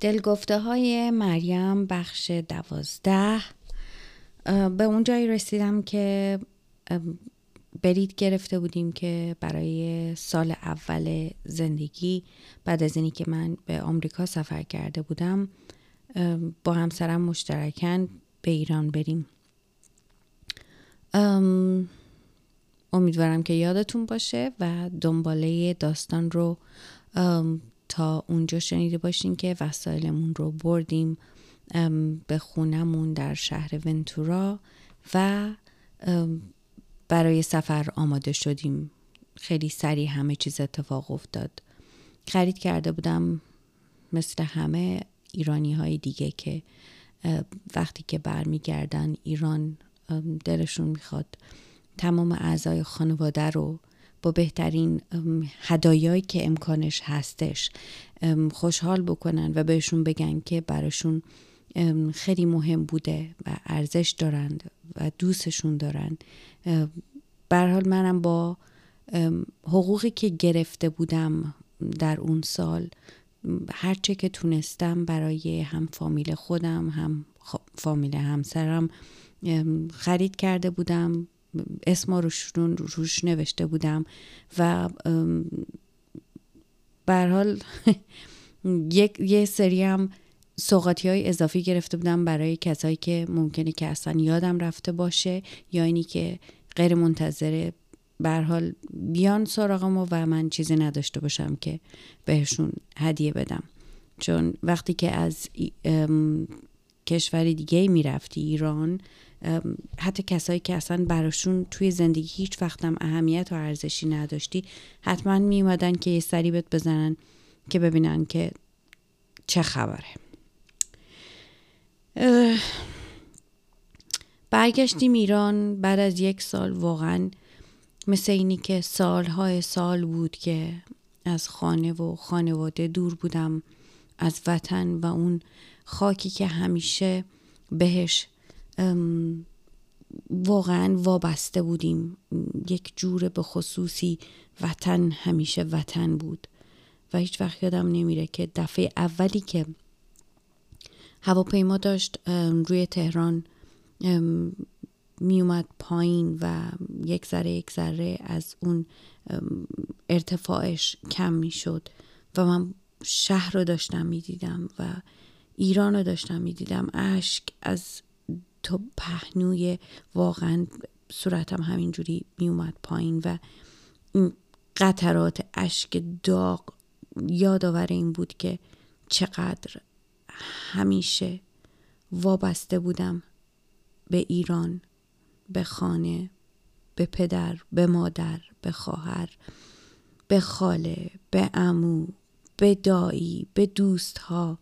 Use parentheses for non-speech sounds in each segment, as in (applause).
دلگفته های مریم بخش دوازده. به اون جایی رسیدم که برید گرفته بودیم که برای سال اول زندگی بعد از اینی که من به آمریکا سفر کرده بودم با همسرم مشترکن به ایران بریم. امیدوارم که یادتون باشه و دنباله داستان رو تا اونجا شنیده باشین که وسایلمون رو بردیم به خونمون در شهر ونتورا و برای سفر آماده شدیم. خیلی سریع همه چیز اتفاق افتاد. خرید کرده بودم مثل همه ایرانی های دیگه که وقتی که برمیگردن ایران دلشون می‌خواد تمام اعضای خانواده رو با بهترین هدایایی که امکانش هستش خوشحال بکنن و بهشون بگن که براشون خیلی مهم بوده و ارزش دارند و دوستشون دارن. حال منم با حقوقی که گرفته بودم در اون سال هرچه که تونستم برای هم فامیل خودم هم فامیل همسرم خرید کرده بودم. اسما روشون روش نوشته بودم و حال (laughs) یک یه سری هم سوقاتی های اضافی گرفته بودم برای کسایی که ممکنه که اصلا یادم رفته باشه یا اینی که غیر منتظره حال بیان سراغ ما و من چیزی نداشته باشم که بهشون هدیه بدم. چون وقتی که از کشور دیگه می‌رفتی ایران حتی کسایی که اصلا براشون توی زندگی هیچ وقتم اهمیت و ارزشی نداشتی حتما میومدن که یه سری بهت بزنن که ببینن که چه خبره. برگشتیم ایران بعد از یک سال واقعا مثل اینی که سالهای سال بود که از خانه و خانواده دور بودم از وطن و اون خاکی که همیشه بهش واقعا وابسته بودیم. یک جور به خصوصی وطن همیشه وطن بود. و هیچ وقت یادم نمیره که دفعه اولی که هواپیما داشت روی تهران میومد پایین و یک ذره یک ذره از اون ارتفاعش کم می‌شد. و من شهر رو داشتم می‌دیدم و ایران رو داشتم می‌دیدم. اشک از تو پهنوی واقعا صورتم همینجوری میومد پایین و قطرات اشک داغ یادآور این بود که چقدر همیشه وابسته بودم به ایران به خانه به پدر به مادر به خواهر به خاله به امو به دایی به دوستها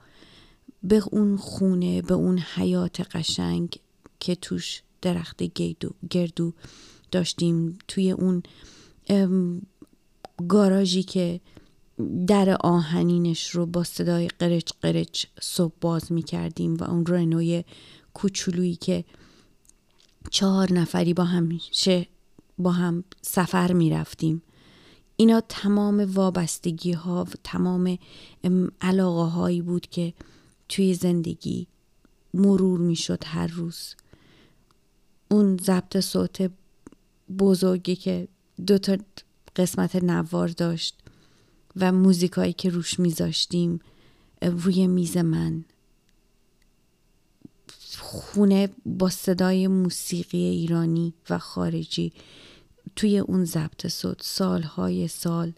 به اون خونه به اون حیات قشنگ که توش درخت گردو داشتیم توی اون گاراژی که در آهنینش رو با صدای قرچ قرچ صبح باز می کردیم و اون رنوی کوچولویی که چهار نفری با همیشه با هم سفر می رفتیم اینا تمام وابستگی ها و تمام علاقه هایی بود که توی زندگی مرور می شد هر روز. اون ضبط صوت بزرگی که دو تا قسمت نوار داشت و موزیکایی که روش میذاشتیم روی میز من. خونه با صدای موسیقی ایرانی و خارجی توی اون ضبط صوت. سالهای سال.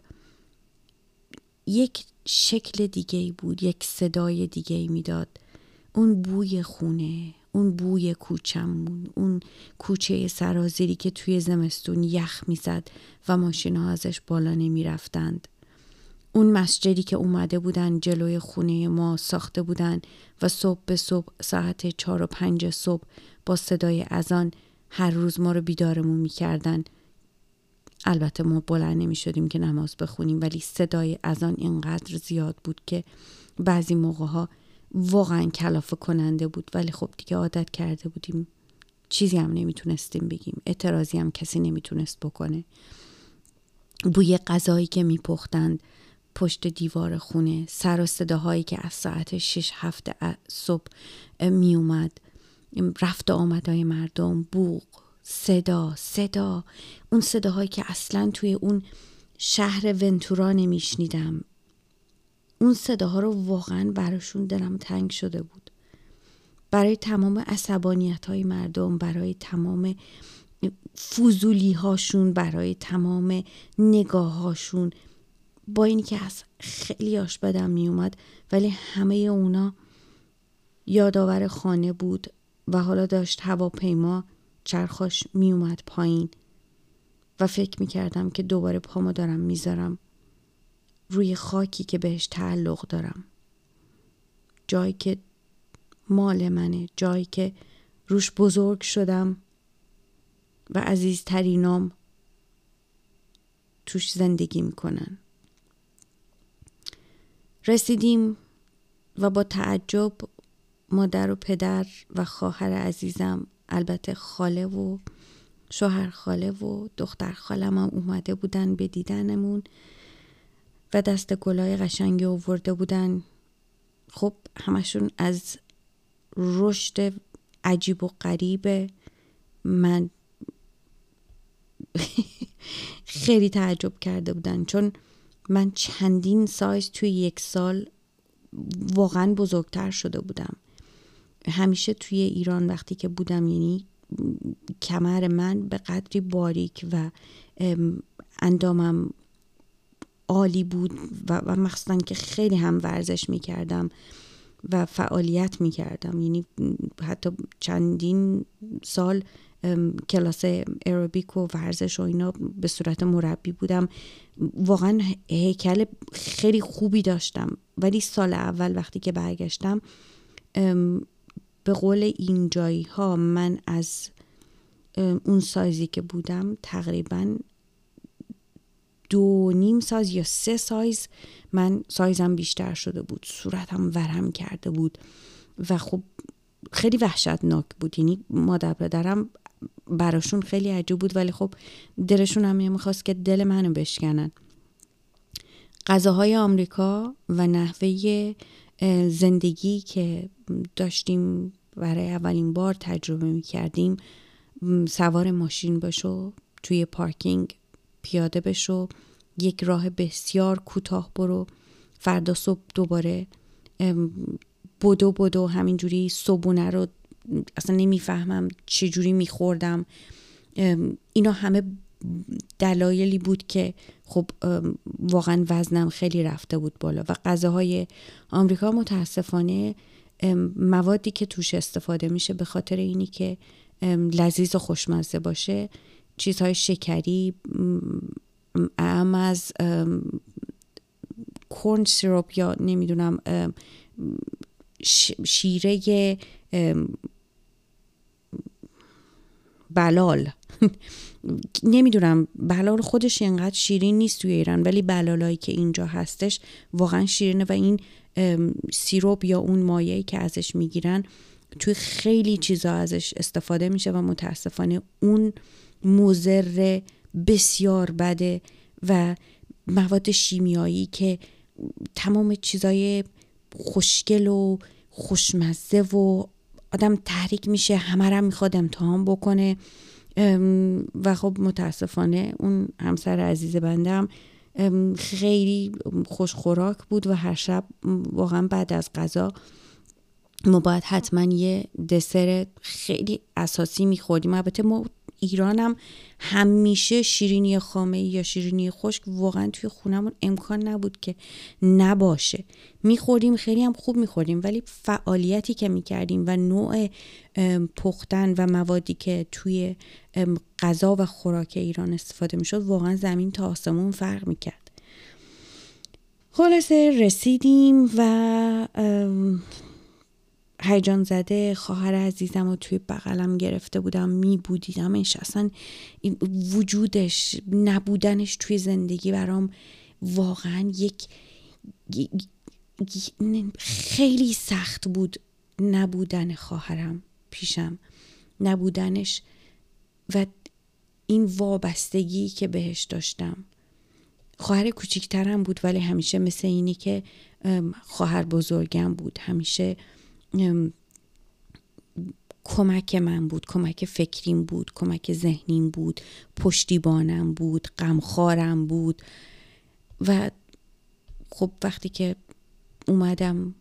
یک شکل دیگه بود یک صدای دیگه می‌داد. اون بوی خونه اون بوی کوچمون اون کوچه سرازیری که توی زمستون یخ می‌زد و ماشین ها ازش بالا نمی رفتند. اون مسجدی که اومده بودن جلوی خونه ما ساخته بودن و صبح به صبح ساعت چهار و پنج صبح با صدای اذان هر روز ما رو بیدارمون می‌کردن البته ما بلند نمی شدیم که نماز بخونیم ولی صدای اذان اینقدر زیاد بود که بعضی موقع ها واقعا کلافه کننده بود ولی خب دیگه عادت کرده بودیم. چیزی هم نمی‌تونستیم بگیم. اعتراضی هم کسی نمی‌تونست بکنه. بوی غذایی که میپختند پشت دیوار خونه سر و صداهایی که از ساعت شش هفته صبح می اومد رفت آمدهای مردم بوق صدا صدا. اون صداهایی که اصلا توی اون شهر ونتورا نمیشنیدم. اون صداها رو واقعا براشون دلم تنگ شده بود. برای تمام عصبانیت های مردم برای تمام فوزولی هاشون برای تمام نگاه هاشون با اینی که از خیلی آش بدم می اومد ولی همه اونا یادآور خانه بود و حالا داشت هواپیما چرخاش می اومد پایین. و فکر می کردم که دوباره پامو دارم می‌ذارم. روی خاکی که بهش تعلق دارم. جایی که مال منه جایی که روش بزرگ شدم و عزیزترینام توش زندگی می‌کنن. رسیدیم و با تعجب مادر و پدر و خواهر عزیزم البته خاله و شوهر خاله و دختر خالم هم اومده بودن به دیدنمون. و دست گلای قشنگی اوورده بودن. خب همشون از رشد عجیب و غریب. من (laughs) خیلی تعجب کرده بودن. چون من چندین سایز توی یک سال واقعا بزرگتر شده بودم. همیشه توی ایران وقتی که بودم یعنی کمر من به قدری باریک و اندامم عالی بود و, و مخصوصا که خیلی هم ورزش می کردم و فعالیت می کردم یعنی حتی چندین سال کلاس ایروبیک و ورزش و اینا به صورت مربی بودم. واقعا هیکل خیلی خوبی داشتم. ولی سال اول وقتی که برگشتم به قول این جایی ها من از اون سایزی که بودم تقریبا دو نیم سایز یا سه سایز من سایزم بیشتر شده بود. صورتم ورم کرده بود. و خب خیلی وحشتناک بود. یعنی مادر پدرم براشون خیلی عجیب بود. ولی خب دلشون هم می‌خواست که دل منو بشکنن. غذاهای آمریکا و نحوه زندگی که داشتیم برای اولین بار تجربه می کردیم سوار ماشین بشو توی پارکینگ پیاده بشو یک راه بسیار کوتاه برو. فردا صبح دوباره بدو بدو همینجوری صبونه رو اصلا نمی‌فهمم چجوری میخوردم. اینا همه دلایلی بود که خب واقعا وزنم خیلی رفته بود بالا و غذاهای آمریکا متاسفانه موادی که توش استفاده میشه به خاطر اینی که لذیذ و خوشمزه باشه. چیزهای شکری ام از کورن سیروپ یا نمی‌دونم شیره بلال. (laughs) نمی‌دونم بلال خودش اینقدر شیرین نیست توی ایران ولی بلالایی که اینجا هستش واقعا شیرینه و این سیروپ یا اون مایعی که ازش می‌گیرن توی خیلی چیزا ازش استفاده میشه و متاسفانه اون مزر بسیار بده و مواد شیمیایی که تمام چیزای خوشگل و خوشمزه و آدم تحریک میشه همه را می‌خواد امتحان بکنه. و خب متاسفانه اون همسر عزیز بندم خیلی خوشخوراک بود و هر شب واقعا بعد از غذا ما باید حتما یه دسر خیلی اساسی میخوردیم. البته ما ایرانم همیشه شیرینی خامه یا شیرینی خشک واقعا توی خونمون امکان نبود که نباشه. می‌خوریم خیلی هم خوب می‌خوریم ولی فعالیتی که می‌کردیم و نوع پختن و موادی که توی غذا و خوراک ایران استفاده می‌شد واقعا زمین تا آسمون فرق می‌کرد. خلاصه رسیدیم و هیجان زده خواهر عزیزم رو توی بغلم گرفته بودم می بودیدمش اصلا وجودش نبودنش توی زندگی برام واقعا یک خیلی سخت بود نبودن خواهرم پیشم. نبودنش و این وابستگی که بهش داشتم. خواهر کوچیکترم بود ولی همیشه مثل اینی که خواهر بزرگم بود. همیشه کمک من بود کمک فکریم بود کمک ذهنیم بود پشتیبانم بود غمخوارم بود. و خب وقتی که اومدم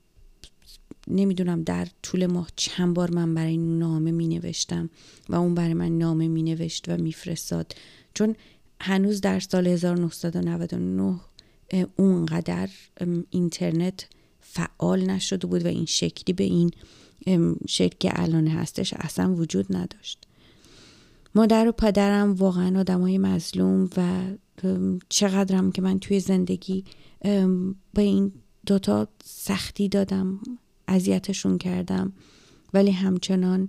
نمی‌دونم در طول ماه چند بار من برای نامه می نوشتم و اون برای من نامه می نوشت و میفرستاد. چون هنوز در سال 1999 اونقدر اینترنت فعال نشده بود و این شکلی به این شکل که الان هستش اصلا وجود نداشت. مادر و پدرم واقعا آدمای مظلوم و چقدرم که من توی زندگی به این دوتا سختی دادم اذیتشون کردم. ولی همچنان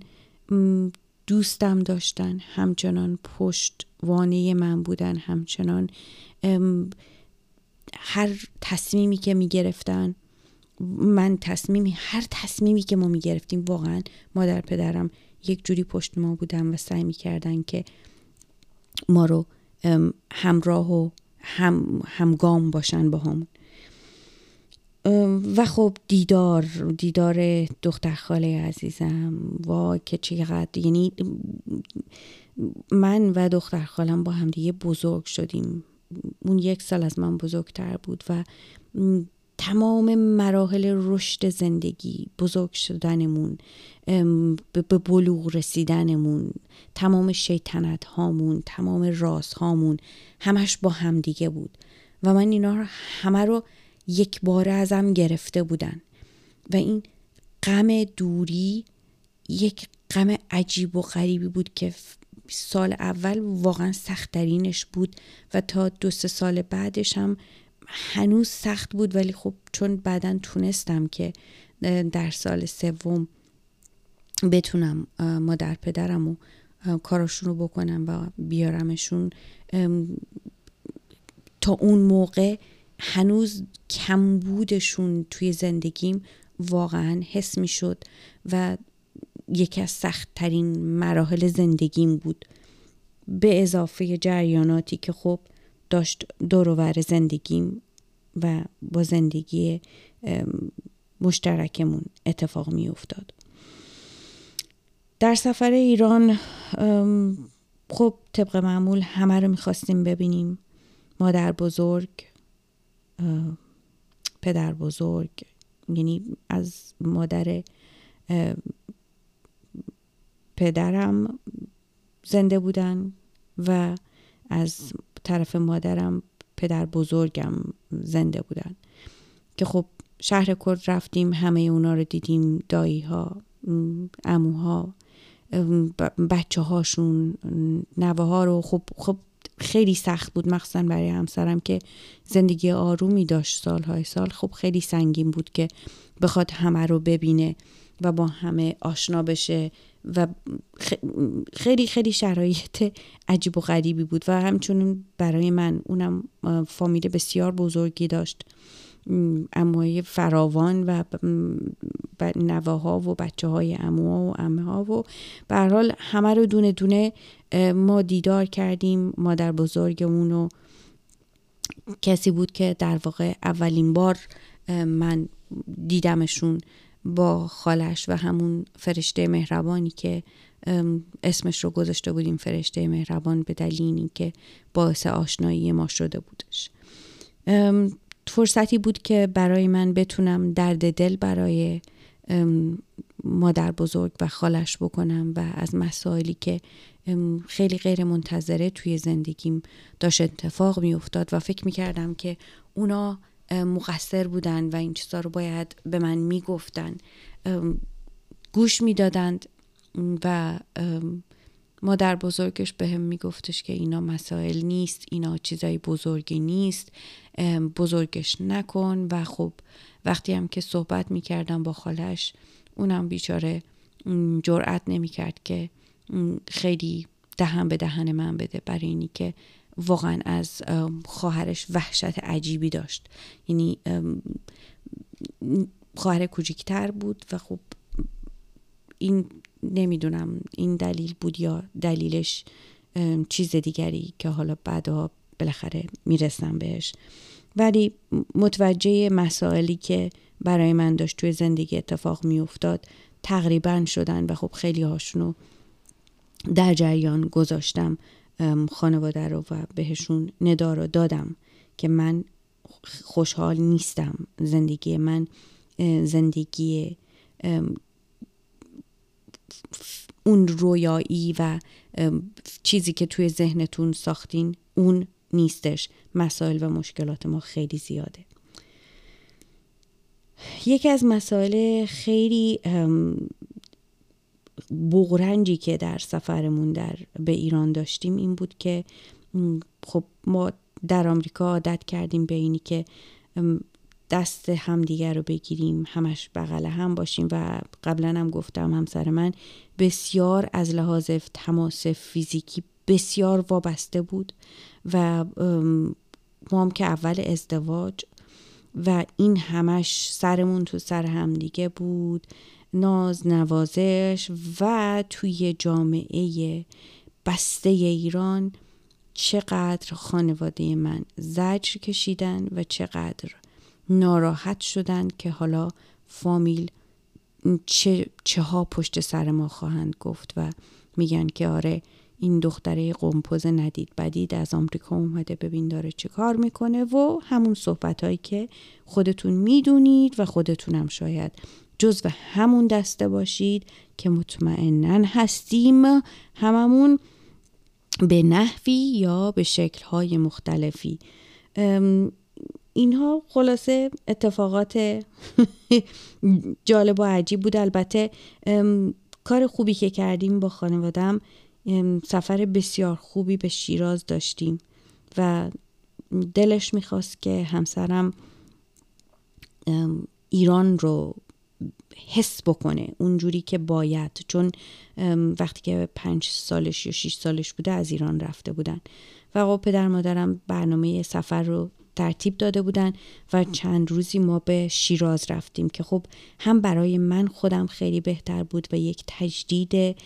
دوستم داشتن همچنان پشت وانه من بودن همچنان هر تصمیمی که می گرفتن من تصمیمی هر تصمیمی که ما می گرفتیم واقعا مادر پدرم یک جوری پشت ما بودن و سعی می کردن که ما رو همراه و هم همگام باشن با هم و خب دیدار دیدار دختر خاله عزیزم. و که چقدر یعنی من و دختر خالم با هم دیگه بزرگ شدیم. اون یک سال از من بزرگتر بود و تمام مراحل رشد زندگی بزرگ شدنمون به بلوغ رسیدنمون تمام شیطنت هامون تمام راز هامون همش با هم دیگه بود. و من اینا رو همه رو یک باره ازم گرفته بودن. و این غم دوری یک غم عجیب و غریبی بود که سال اول واقعا سختترینش بود و تا دو سه سال بعدش هم هنوز سخت بود ولی خب چون بعدا تونستم که در سال سوم بتونم مادر پدرم و کاراشون رو بکنم و بیارمشون. تا اون موقع هنوز کمبودشون توی زندگیم واقعا حس می شد و یکی از سختترین مراحل زندگیم بود. به اضافه جریاناتی که خب داشت دورور زندگیم و با زندگی مشترکمون اتفاق می افتاد در سفر ایران خب طبق معمول همه رو می‌خواستیم ببینیم. مادر بزرگ پدر بزرگ یعنی از مادر پدرم زنده بودن و از طرف مادرم پدر بزرگم زنده بودن. که خب شهر کرد رفتیم همه اونا رو دیدیم دایی ها اموها بچه هاشون نوه ها رو. خب خب خیلی سخت بود مخصوصا برای همسرم که زندگی آرومی داشت سالهای سال. خب خیلی سنگین بود که بخواد همه رو ببینه و با همه آشنا بشه. و خیلی خیلی شرایط عجیب و غریبی بود و همچنین برای من اونم فامیل بسیار بزرگی داشت. اموهای فراوان و نواها و بچه های اموها و امه ها و به حال همه رو دونه دونه ما دیدار کردیم مادر بزرگمون و کسی بود که در واقع اولین بار من دیدمشون. با خالش و همون فرشته مهربانی که اسمش رو گذاشته بودیم فرشته مهربان به دلیل که باعث آشنایی ما شده بودش. فرصتی بود که برای من بتونم درد دل برای مادر بزرگ و خالش بکنم و از مسائلی که خیلی غیر منتظره توی زندگیم داشت اتفاق می افتاد و فکر می کردم که اونا مقصر بودن و این چیزا رو باید به من می‌گفتن. گوش می‌دادند و مادر بزرگش به هم میگفتش که اینا مسائل نیست اینا چیزای بزرگی نیست بزرگش نکن و خب وقتی هم که صحبت می‌کردم با خالش اونم بیچاره جرأت نمی‌کرد که خیلی دهن به دهن من بده برای اینی که واقعا از خواهرش وحشت عجیبی داشت. یعنی خواهر کوچیکتر بود و خب این نمی‌دونم این دلیل بود یا دلیلش چیز دیگری که حالا بعدها بالاخره می‌رسم بهش. ولی متوجه مسائلی که برای من داشت توی زندگی اتفاق میافتاد تقریبا شدن و خب خیلی هاشونو در جریان گذاشتم. خانواده رو و بهشون ندا رو دادم که من خوشحال نیستم زندگی من زندگی اون رویایی و چیزی که توی ذهنتون ساختین اون نیستش. مسائل و مشکلات ما خیلی زیاده. یکی از مسائل خیلی بغرنجی که در سفرمون در به ایران داشتیم این بود که خب ما در آمریکا عادت کردیم به اینی که دست همدیگر رو بگیریم همش بغل هم باشیم و قبلا هم گفتم همسر من بسیار از لحاظ تماس فیزیکی بسیار وابسته بود و ما هم که اول ازدواج و این همش سرمون تو سر همدیگه بود. ناز نوازش و توی جامعه بسته ایران چقدر خانواده من زجر کشیدن و چقدر ناراحت شدن که حالا فامیل چه, چه ها پشت سر ما خواهند گفت و میگن که آره این دختره قمپوز ندید بدید از آمریکا اومده ببین داره چه کار می‌کنه و همون صحبت هایی که خودتون می‌دونید و خودتونم شاید جز و همون دسته باشید که مطمئنا هستیم. هممون به نحوی یا به شکلهای مختلفی. اینها خلاصه اتفاقات (laughs) جالب و عجیب بود. البته کار خوبی که کردیم با خانوادم سفر بسیار خوبی به شیراز داشتیم و دلش می‌خواست که همسرم ایران رو حس بکنه اونجوری که باید. چون وقتی که پنج سالش یا شیش سالش بوده از ایران رفته بودن. و آقا پدر مادرم برنامه سفر رو ترتیب داده بودن و چند روزی ما به شیراز رفتیم که خب هم برای من خودم خیلی بهتر بود و یک تجدید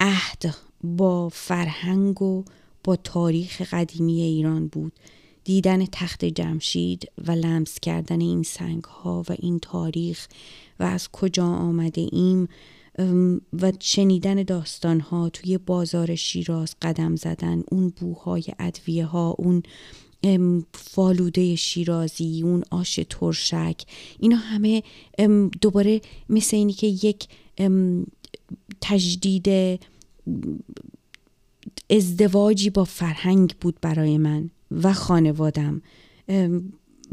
عهد با فرهنگ و با تاریخ قدیمی ایران بود. دیدن تخت جمشید و لمس کردن این سنگ ها و این تاریخ و از کجا آمده ایم و شنیدن داستان ها توی بازار شیراز قدم زدن اون بوهای ادویه ها اون فالوده شیرازی اون آش ترشک اینا همه دوباره مثل اینی که یک تجدید ازدواجی با فرهنگ بود برای من. و خانوادم.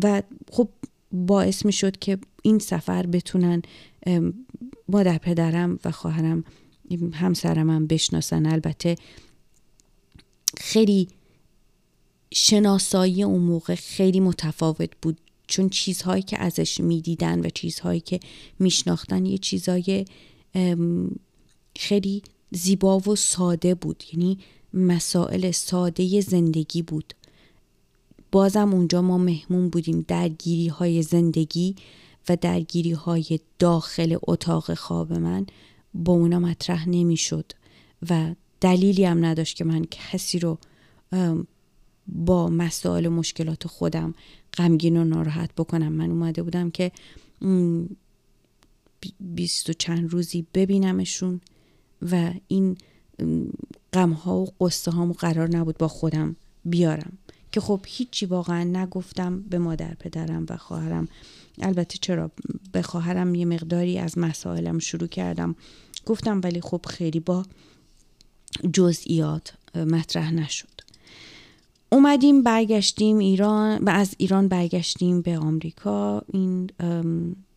و خب باعث می شد که این سفر بتونن مادر پدرم و خواهرم همسرم هم بشناسن. البته خیلی شناسایی اون موقع خیلی متفاوت بود. چون چیزهایی که ازش می‌دیدن و چیزهایی که میشناختن یه چیزهای خیلی زیبا و ساده بود. یعنی مسائل ساده زندگی بود. بازم اونجا ما مهمون بودیم درگیری های زندگی و درگیری های داخل اتاق خواب من با اونا مطرح نمی‌شد و دلیلی هم نداشت که من کسی رو با مسائل مشکلات خودم غمگین و ناراحت بکنم. من اومده بودم که بیست و چند روزی ببینمشون و این غم ها و قصه هامو قرار نبود با خودم بیارم. که خب هیچی واقعا نگفتم به مادر پدرم و خواهرم. البته چرا به خواهرم یه مقداری از مسائلم شروع کردم. گفتم ولی خب خیلی با جزئیات مطرح نشد. اومدیم برگشتیم ایران و از ایران برگشتیم به آمریکا. این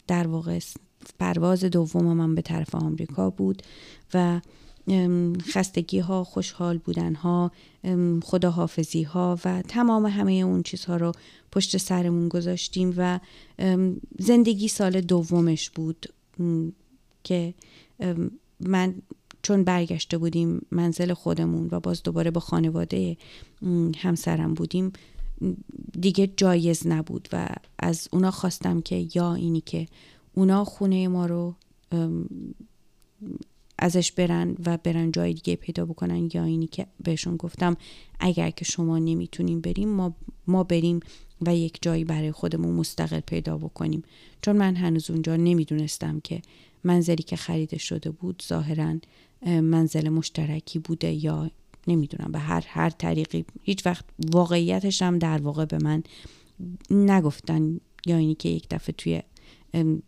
در واقع پرواز دوم من به طرف آمریکا بود و خستگی ها خوشحال بودن ها خداحافظی ها و تمام همه اون چیزها رو پشت سرمون گذاشتیم و زندگی سال دومش بود که من چون برگشته بودیم منزل خودمون و باز دوباره با خانواده همسرم بودیم دیگه جایز نبود و از اونا خواستم که یا اینی که اونا خونه ما رو ازش برن و برن جای دیگه پیدا بکنن یا اینی که بهشون گفتم اگر که شما نمی‌تونیم بریم ما, ما بریم و یک جایی برای خودمون مستقل پیدا بکنیم. چون من هنوز اونجا نمی‌دونستم که منزلی که خریده شده بود ظاهرا منزل مشترکی بوده یا نمی‌دونم. به هر هر طریقی هیچ وقت واقعیتش هم در واقع به من نگفتن یا اینی که یک دفعه توی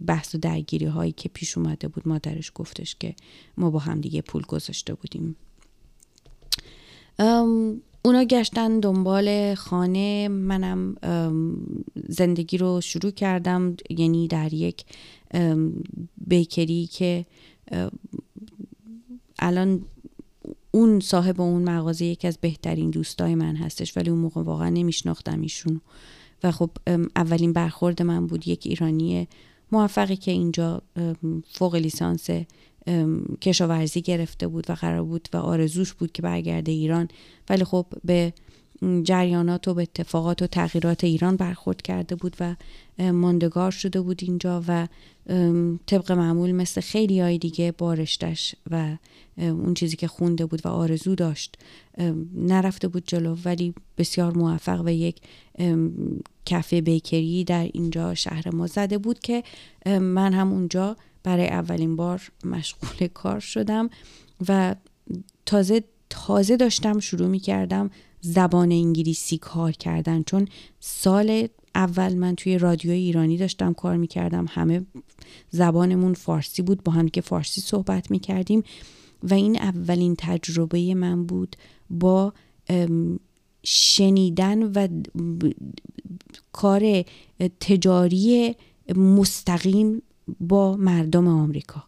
بحث و درگیری هایی که پیش اومده بود مادرش گفتش که ما با هم دیگه پول گذاشته بودیم. اونا گشتن دنبال خانه. منم زندگی رو شروع کردم. یعنی در یک بیکری که الان اون صاحب اون مغازه یکی از بهترین دوستای من هستش ولی اون موقع واقعا نمیشناختم ایشون و خب اولین برخورد من بود یک ایرانی موفقی که اینجا فوق لیسانس کشاورزی گرفته بود و قرار بود و آرزوش بود که برگرده ایران. ولی خب به جریانات و به اتفاقات و تغییرات ایران برخورد کرده بود و ماندگار شده بود اینجا و طبق معمول مثل خیلی های دیگه بارشتش و اون چیزی که خونده بود و آرزو داشت نرفته بود جلو. ولی بسیار موفق و یک کفه بیکری در اینجا شهر ما زده بود که من هم اونجا برای اولین بار مشغول (laughs) کار شدم و تازه تازه داشتم شروع می کردم زبان انگلیسی کار کردن. چون سال اول من توی رادیو ایرانی داشتم کار می‌کردم. همه زبانمون فارسی بود. با هم که فارسی صحبت می‌کردیم. و این اولین تجربه من بود با شنیدن و کار تجاری مستقیم با مردم آمریکا.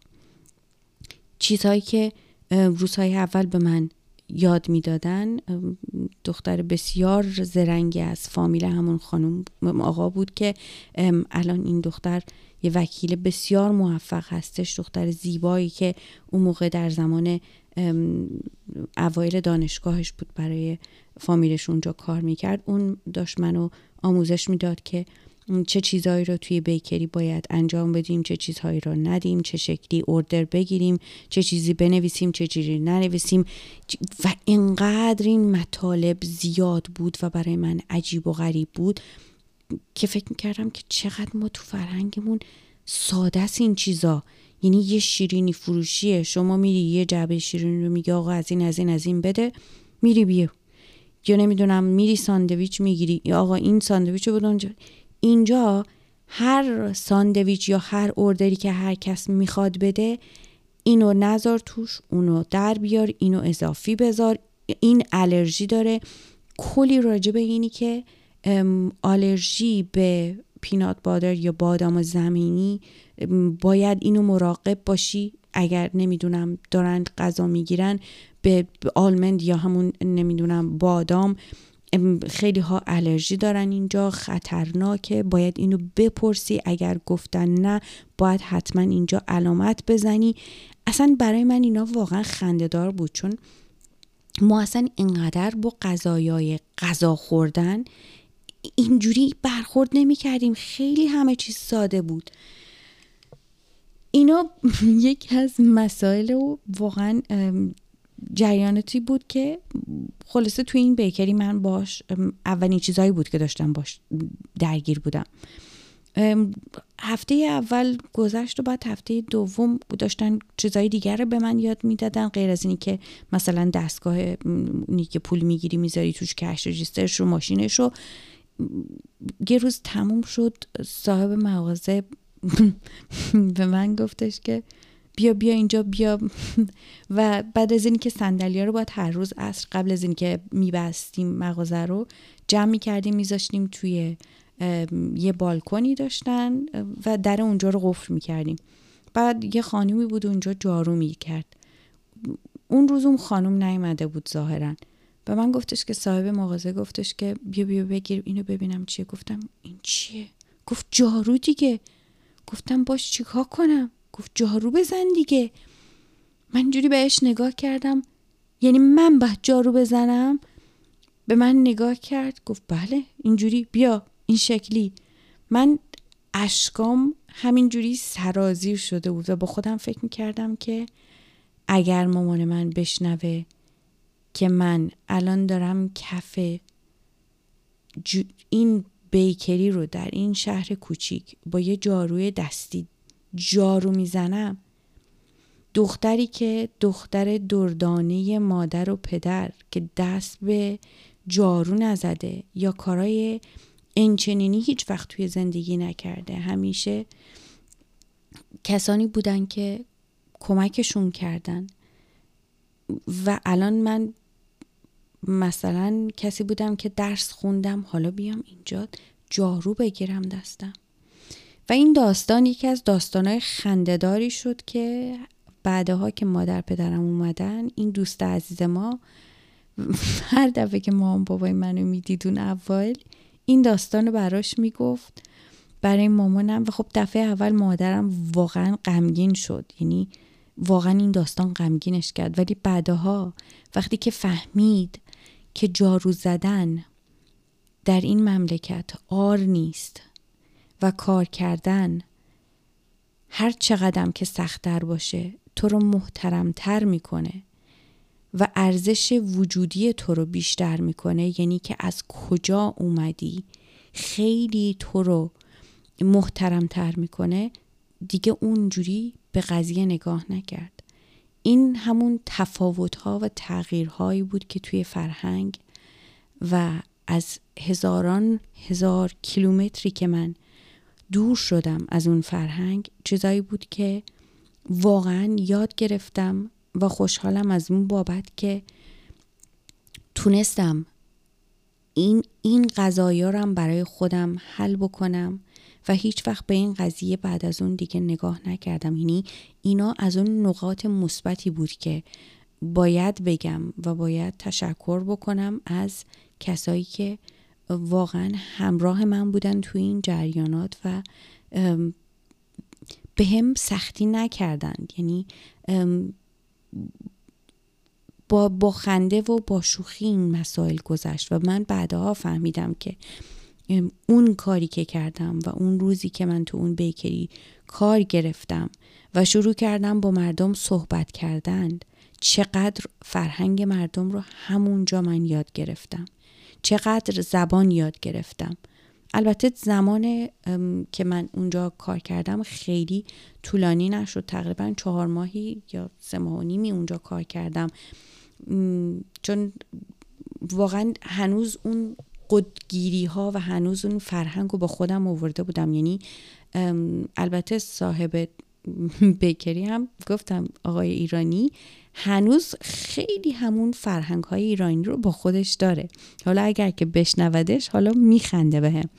چیزهایی که روزهای اول به من یاد می‌دادن دختر بسیار زرنگی از فامیل همون خانم آقا بود که الان این دختر یه وکیل بسیار موفق هستش دختر زیبایی که اون موقع در زمان اوایل دانشگاهش بود برای فامیلش اونجا کار می‌کرد. اون داشت منو آموزش می‌داد که چه چیزهایی رو توی بیکری باید انجام بدیم چه چیزهایی رو ندیم چه شکلی اوردر بگیریم چه چیزی بنویسیم چه چیزی ننویسیم. و اینقدر این مطالب زیاد بود و برای من عجیب و غریب بود که فکر می‌کردم که چقدر ما تو فرهنگمون ساده است این چیزا. یعنی یه شیرینی فروشیه شما میری یه جعبه شیرینی رو میگی آقا از این از این از این بده میری بیو یا نمی‌دونم میری ساندویچ می‌گیری آقا این ساندویچ رو اونجا اینجا هر ساندویچ یا هر اوردری که هر کس می‌خواد بده اینو نذار توش اونو در بیار اینو اضافی بذار. این الرژی داره. کلی راجع به اینی که آلرژی به پینات بادر یا بادام زمینی باید اینو مراقب باشی. اگر نمی‌دونم دارند غذا می‌گیرن به آلمند یا همون نمی‌دونم بادام خیلی ها الرژی دارن اینجا خطرناکه. باید اینو بپرسی. اگر گفتن نه باید حتما اینجا علامت بزنی. اصلا برای من اینا واقعا خندهدار بود. چون ما اصلا اینقدر با غذایای غذا خوردن اینجوری برخورد نمی کردیم خیلی همه چیز ساده بود. اینا (laughs) یکی از مسائل و واقعا جریاناتی بود که خلاصه توی این بیکری من باش اولین چیزهایی بود که داشتم باش درگیر بودم. هفته اول گذشت و بعد هفته دوم داشتن چیزهای دیگر رو به من یاد می‌دادن غیر از اینی که مثلا دستگاه اونی که پول می‌گیری می‌ذاری توش کش رجیسترش رو ماشینش رو. یه روز تموم شد صاحب مغازه (laughs) به من گفتش که بیا بیا اینجا بیا. (laughs) و بعد از اینکه صندلی رو باید هر روز عصر قبل از اینکه میبستیم مغازه رو جمع می‌کردیم میذاشتیم توی یه بالکنی داشتن و در اونجا رو قفل می‌کردیم. بعد یه خانومی بود اونجا جارو می‌کرد. اون روز اون خانم نیومده بود ظاهرا. به من گفتش که صاحب مغازه گفتش که بیا بیا بگیر اینو ببینم چیه. گفتم این چیه؟ گفت جارو دیگه. گفتم باش چیکار کنم؟ گفت جارو بزن دیگه. من جوری بهش نگاه کردم. یعنی من باید جارو بزنم؟ به من نگاه کرد گفت بله اینجوری بیا این شکلی. من اشکام همینجوری سرازیر شده بود و با خودم فکر می‌کردم که اگر مامان من بشنوه که من الان دارم کف این بیکری رو در این شهر کوچیک با یه جاروی دستی جارو می‌زنم. دختری که دختر دردانه مادر و پدر که دست به جارو نزده یا کارای انچنینی هیچ وقت توی زندگی نکرده همیشه کسانی بودن که کمکشون کردن. و الان من مثلا کسی بودم که درس خوندم حالا بیام اینجا جارو بگیرم دستم. و این داستان یکی از داستانهای خندهداری شد که بعدها که مادر پدرم اومدن این دوست عزیز ما (laughs) هر دفعه که مامان بابای منو میدیدون اول این داستان رو براش می‌گفت. برای مامانم و خب دفعه اول مادرم واقعا غمگین شد. یعنی واقعا این داستان غمگینش کرد. ولی بعدها وقتی که فهمید که جارو زدن در این مملکت آر نیست. و کار کردن هر چقدر که سختتر باشه تو رو محترمتر می‌کنه و ارزش وجودی تو رو بیشتر می‌کنه. یعنی که از کجا اومدی؟ خیلی تو رو محترمتر می‌کنه. دیگه اونجوری به قضیه نگاه نکرد. این همون تفاوت ها و تغییرهایی بود که توی فرهنگ و از هزاران هزار کیلومتری که من دور شدم از اون فرهنگ. چیزایی بود که واقعا یاد گرفتم و خوشحالم از اون بابت که تونستم این این قضایا رو برای خودم حل بکنم و هیچ وقت به این قضیه بعد از اون دیگه نگاه نکردم. یعنی اینا از اون نقاط مثبتی بود که باید بگم و باید تشکر بکنم از کسایی که واقعا همراه من بودن توی این جریانات و به هم سختی نکردند یعنی با, با خنده و با شوخی این مسائل گذشت و من بعدها فهمیدم که اون کاری که کردم و اون روزی که من تو اون بیکری کار گرفتم و شروع کردم با مردم صحبت کردن چقدر فرهنگ مردم رو همونجا من یاد گرفتم. چقدر زبان یاد گرفتم. البته زمان که من اونجا کار کردم خیلی طولانی نشد. تقریبا چهار ماهی یا سه ماه و نیمی اونجا کار کردم. چون واقعا هنوز اون قدگیری ها و هنوز اون فرهنگ رو با خودم آورده بودم. یعنی البته صاحب (laughs) بیکری هم گفتم آقای ایرانی هنوز خیلی همون فرهنگ های ایرانی رو با خودش داره. حالا اگر که بشنودش حالا میخنده به هم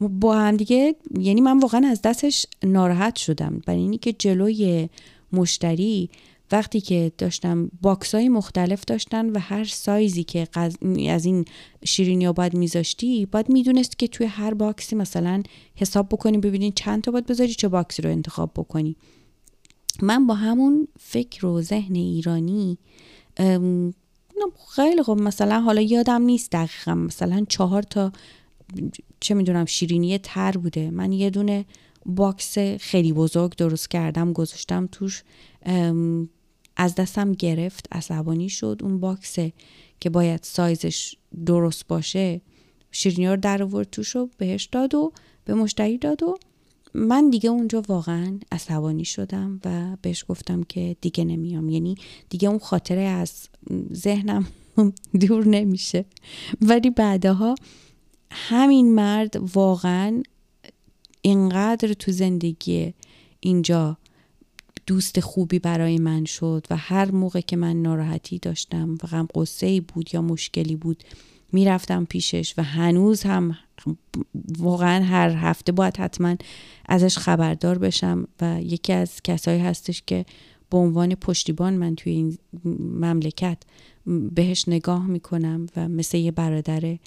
با هم دیگه یعنی من واقعا از دستش ناراحت شدم. برای اینی که جلوی مشتری وقتی که داشتم box های مختلف داشتن و هر سایزی که از این شیرینی ها باید میذاشتی باید می‌دونست که توی هر box ی مثلا حساب بکنی ببینی چند تا باید بذاری چه box ی رو انتخاب بکنی. من با همون فکر و ذهن ایرانی خیلی خب مثلا حالا یادم نیست دقیقا. مثلا چهار تا چه می‌دونم شیرینی تر بوده. من یه دونه box خیلی بزرگ درست کردم گذاشتم توش. از دستم گرفت عصبانی شد. اون box که باید سایزش درست باشه شیرینی رو در آورد توش رو بهش داد و به مشتری داد و من دیگه اونجا واقعا عصبانی شدم و بهش گفتم که دیگه نمیام. یعنی دیگه اون خاطره از ذهنم (laughs) دور نمیشه. ولی بعدها همین مرد واقعا اینقدر تو زندگی اینجا دوست خوبی برای من شد و هر موقع که من ناراحتی داشتم و غم قصه بود یا مشکلی بود می‌رفتم پیشش و هنوز هم واقعا هر هفته باید حتما ازش خبردار بشم و یکی از کسایی هستش که به عنوان پشتیبان من توی این مملکت بهش نگاه می‌کنم و مثل یه برادر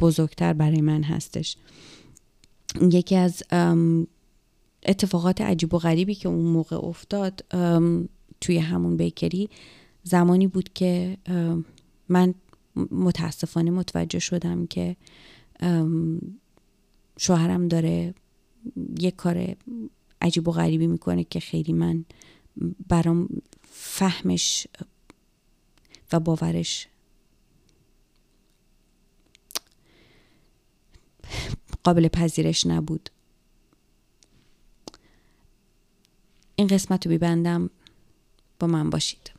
بزرگتر برای من هستش. یکی از اتفاقات عجیب و غریبی که اون موقع افتاد توی همون بیکری زمانی بود که من متاسفانه متوجه شدم که شوهرم داره یه کار عجیب و غریبی می‌کنه که خیلی من برام فهمش و باورش قابل پذیرش نبود. این قسمت رو بیبندم با من باشید.